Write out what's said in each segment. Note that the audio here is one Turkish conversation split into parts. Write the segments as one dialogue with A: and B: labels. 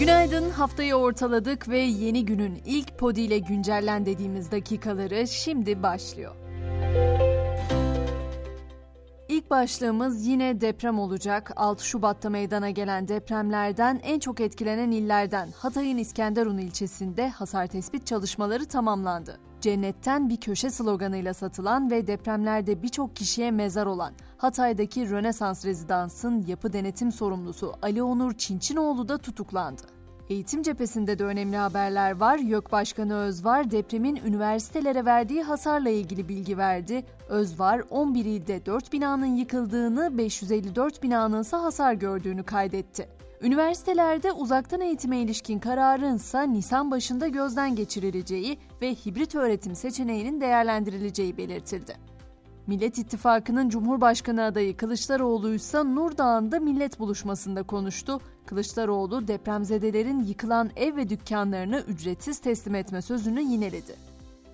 A: Günaydın, haftayı ortaladık ve yeni günün ilk podi ile güncellen dediğimiz dakikaları şimdi başlıyor. İlk başlığımız yine deprem olacak. 6 Şubat'ta meydana gelen depremlerden en çok etkilenen illerden Hatay'ın İskenderun ilçesinde hasar tespit çalışmaları tamamlandı. Cennetten bir köşe sloganıyla satılan ve depremlerde birçok kişiye mezar olan Hatay'daki Rönesans Rezidans'ın yapı denetim sorumlusu Ali Onur Çinçinoğlu da tutuklandı. Eğitim cephesinde de önemli haberler var. YÖK Başkanı Özvar depremin üniversitelere verdiği hasarla ilgili bilgi verdi. Özvar 11 ilde 4 binanın yıkıldığını, 554 binanın ise hasar gördüğünü kaydetti. Üniversitelerde uzaktan eğitime ilişkin kararın ise Nisan başında gözden geçirileceği ve hibrit öğretim seçeneğinin değerlendirileceği belirtildi. Millet İttifakı'nın Cumhurbaşkanı adayı Kılıçdaroğlu ise Nurdağ'ında millet buluşmasında konuştu. Kılıçdaroğlu depremzedelerin yıkılan ev ve dükkanlarını ücretsiz teslim etme sözünü yineledi.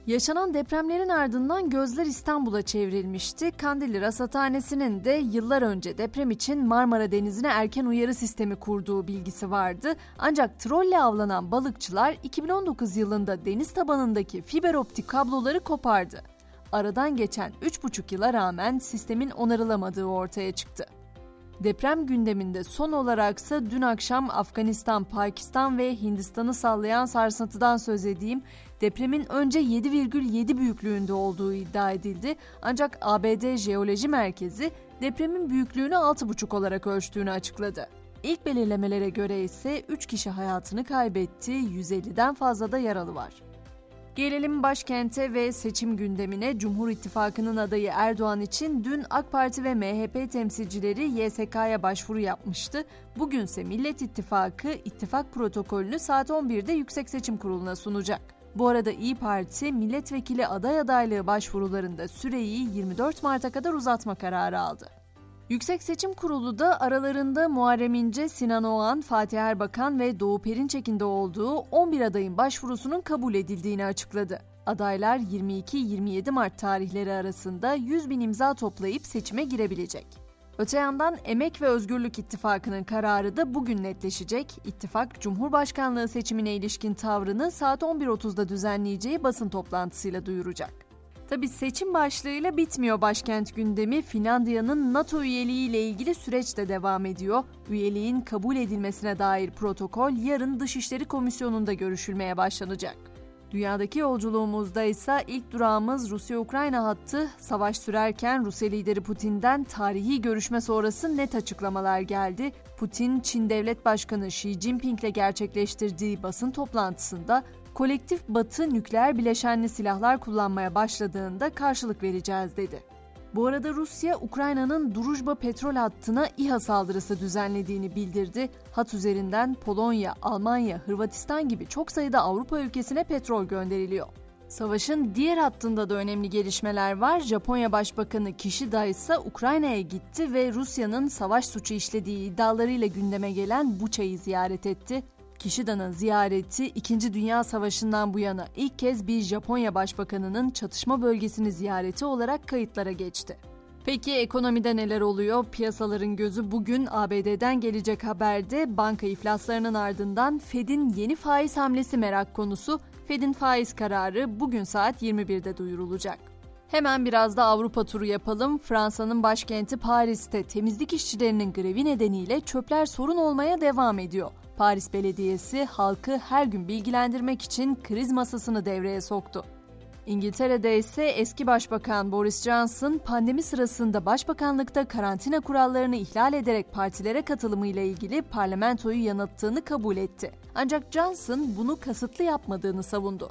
A: Yaşanan depremlerin ardından gözler İstanbul'a çevrilmişti. Kandilli Rasathanesi'nin de yıllar önce deprem için Marmara Denizi'ne erken uyarı sistemi kurduğu bilgisi vardı. Ancak trolle avlanan balıkçılar 2019 yılında deniz tabanındaki fiber optik kabloları kopardı. Aradan geçen 3,5 yıla rağmen sistemin onarılamadığı ortaya çıktı. Deprem gündeminde son olaraksa dün akşam Afganistan, Pakistan ve Hindistan'ı sallayan sarsıntıdan söz edeyim. Depremin önce 7,7 büyüklüğünde olduğu iddia edildi. Ancak ABD Jeoloji Merkezi depremin büyüklüğünü 6,5 olarak ölçtüğünü açıkladı. İlk belirlemelere göre ise 3 kişi hayatını kaybetti, 150'den fazla da yaralı var. Gelelim başkente ve seçim gündemine. Cumhur İttifakı'nın adayı Erdoğan için dün AK Parti ve MHP temsilcileri YSK'ya başvuru yapmıştı. Bugünse Millet İttifakı ittifak protokolünü saat 11'de Yüksek Seçim Kurulu'na sunacak. Bu arada İyi Parti milletvekili aday adaylığı başvurularında süreyi 24 Mart'a kadar uzatma kararı aldı. Yüksek Seçim Kurulu da aralarında Muharrem İnce, Sinan Oğan, Fatih Erbakan ve Doğu Perinçek'in de olduğu 11 adayın başvurusunun kabul edildiğini açıkladı. Adaylar 22-27 Mart tarihleri arasında 100 bin imza toplayıp seçime girebilecek. Öte yandan Emek ve Özgürlük İttifakı'nın kararı da bugün netleşecek. İttifak, Cumhurbaşkanlığı seçimine ilişkin tavrını saat 11.30'da düzenleyeceği basın toplantısıyla duyuracak. Tabi seçim başlığıyla bitmiyor başkent gündemi. Finlandiya'nın NATO üyeliği ile ilgili süreç de devam ediyor. Üyeliğin kabul edilmesine dair protokol yarın Dışişleri Komisyonu'nda görüşülmeye başlanacak. Dünyadaki yolculuğumuzda ise ilk durağımız Rusya-Ukrayna hattı. Savaş sürerken Rusya lideri Putin'den tarihi görüşme sonrası net açıklamalar geldi. Putin, Çin Devlet Başkanı Xi Jinping'le gerçekleştirdiği basın toplantısında kolektif Batı nükleer bileşenli silahlar kullanmaya başladığında karşılık vereceğiz dedi. Bu arada Rusya, Ukrayna'nın Druzhba petrol hattına İHA saldırısı düzenlediğini bildirdi. Hat üzerinden Polonya, Almanya, Hırvatistan gibi çok sayıda Avrupa ülkesine petrol gönderiliyor. Savaşın diğer hattında da önemli gelişmeler var. Japonya Başbakanı Kishida ise Ukrayna'ya gitti ve Rusya'nın savaş suçu işlediği iddialarıyla gündeme gelen Buça'yı ziyaret etti. Kishida'nın ziyareti 2. Dünya Savaşı'ndan bu yana ilk kez bir Japonya Başbakanı'nın çatışma bölgesini ziyareti olarak kayıtlara geçti. Peki ekonomide neler oluyor? Piyasaların gözü bugün ABD'den gelecek haberde banka iflaslarının ardından Fed'in yeni faiz hamlesi merak konusu. Fed'in faiz kararı bugün saat 21'de duyurulacak. Hemen biraz da Avrupa turu yapalım. Fransa'nın başkenti Paris'te temizlik işçilerinin grevi nedeniyle çöpler sorun olmaya devam ediyor. Paris Belediyesi halkı her gün bilgilendirmek için kriz masasını devreye soktu. İngiltere'de ise eski başbakan Boris Johnson pandemi sırasında başbakanlıkta karantina kurallarını ihlal ederek partilere katılımıyla ilgili parlamentoyu yanılttığını kabul etti. Ancak Johnson bunu kasıtlı yapmadığını savundu.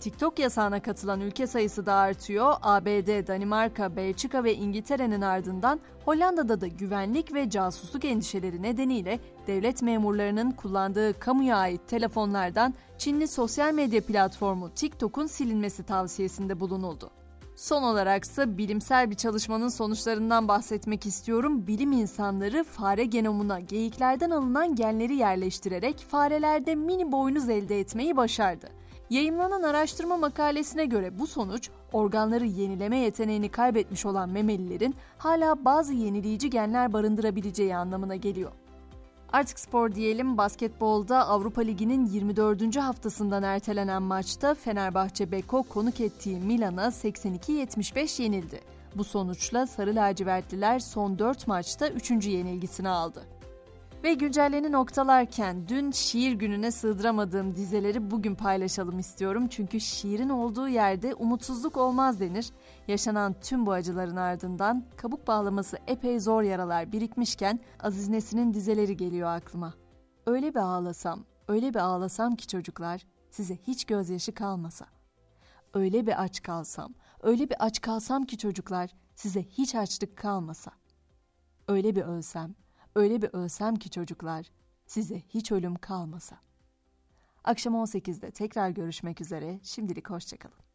A: TikTok yasağına katılan ülke sayısı da artıyor. ABD, Danimarka, Belçika ve İngiltere'nin ardından Hollanda'da da güvenlik ve casusluk endişeleri nedeniyle devlet memurlarının kullandığı kamuya ait telefonlardan Çinli sosyal medya platformu TikTok'un silinmesi tavsiyesinde bulunuldu. Son olarak ise bilimsel bir çalışmanın sonuçlarından bahsetmek istiyorum. Bilim insanları fare genomuna geyiklerden alınan genleri yerleştirerek farelerde mini boynuz elde etmeyi başardı. Yayınlanan araştırma makalesine göre bu sonuç organları yenileme yeteneğini kaybetmiş olan memelilerin hala bazı yenileyici genler barındırabileceği anlamına geliyor. Artık spor diyelim basketbolda Avrupa Ligi'nin 24. haftasından ertelenen maçta Fenerbahçe Beko konuk ettiği Milan'a 82-75 yenildi. Bu sonuçla Sarı Lacivertliler son 4 maçta 3. yenilgisini aldı. Ve güncelleni noktalarken dün şiir gününe sığdıramadığım dizeleri bugün paylaşalım istiyorum. Çünkü şiirin olduğu yerde umutsuzluk olmaz denir. Yaşanan tüm bu acıların ardından kabuk bağlaması epey zor yaralar birikmişken Aziz Nesin'in dizeleri geliyor aklıma. Öyle bir ağlasam, öyle bir ağlasam ki çocuklar size hiç gözyaşı kalmasa. Öyle bir aç kalsam, öyle bir aç kalsam ki çocuklar size hiç açlık kalmasa. Öyle bir ölsem, Öyle bir ölsem ki çocuklar, size hiç ölüm kalmasa. Akşam 18'de tekrar görüşmek üzere, şimdilik hoşçakalın.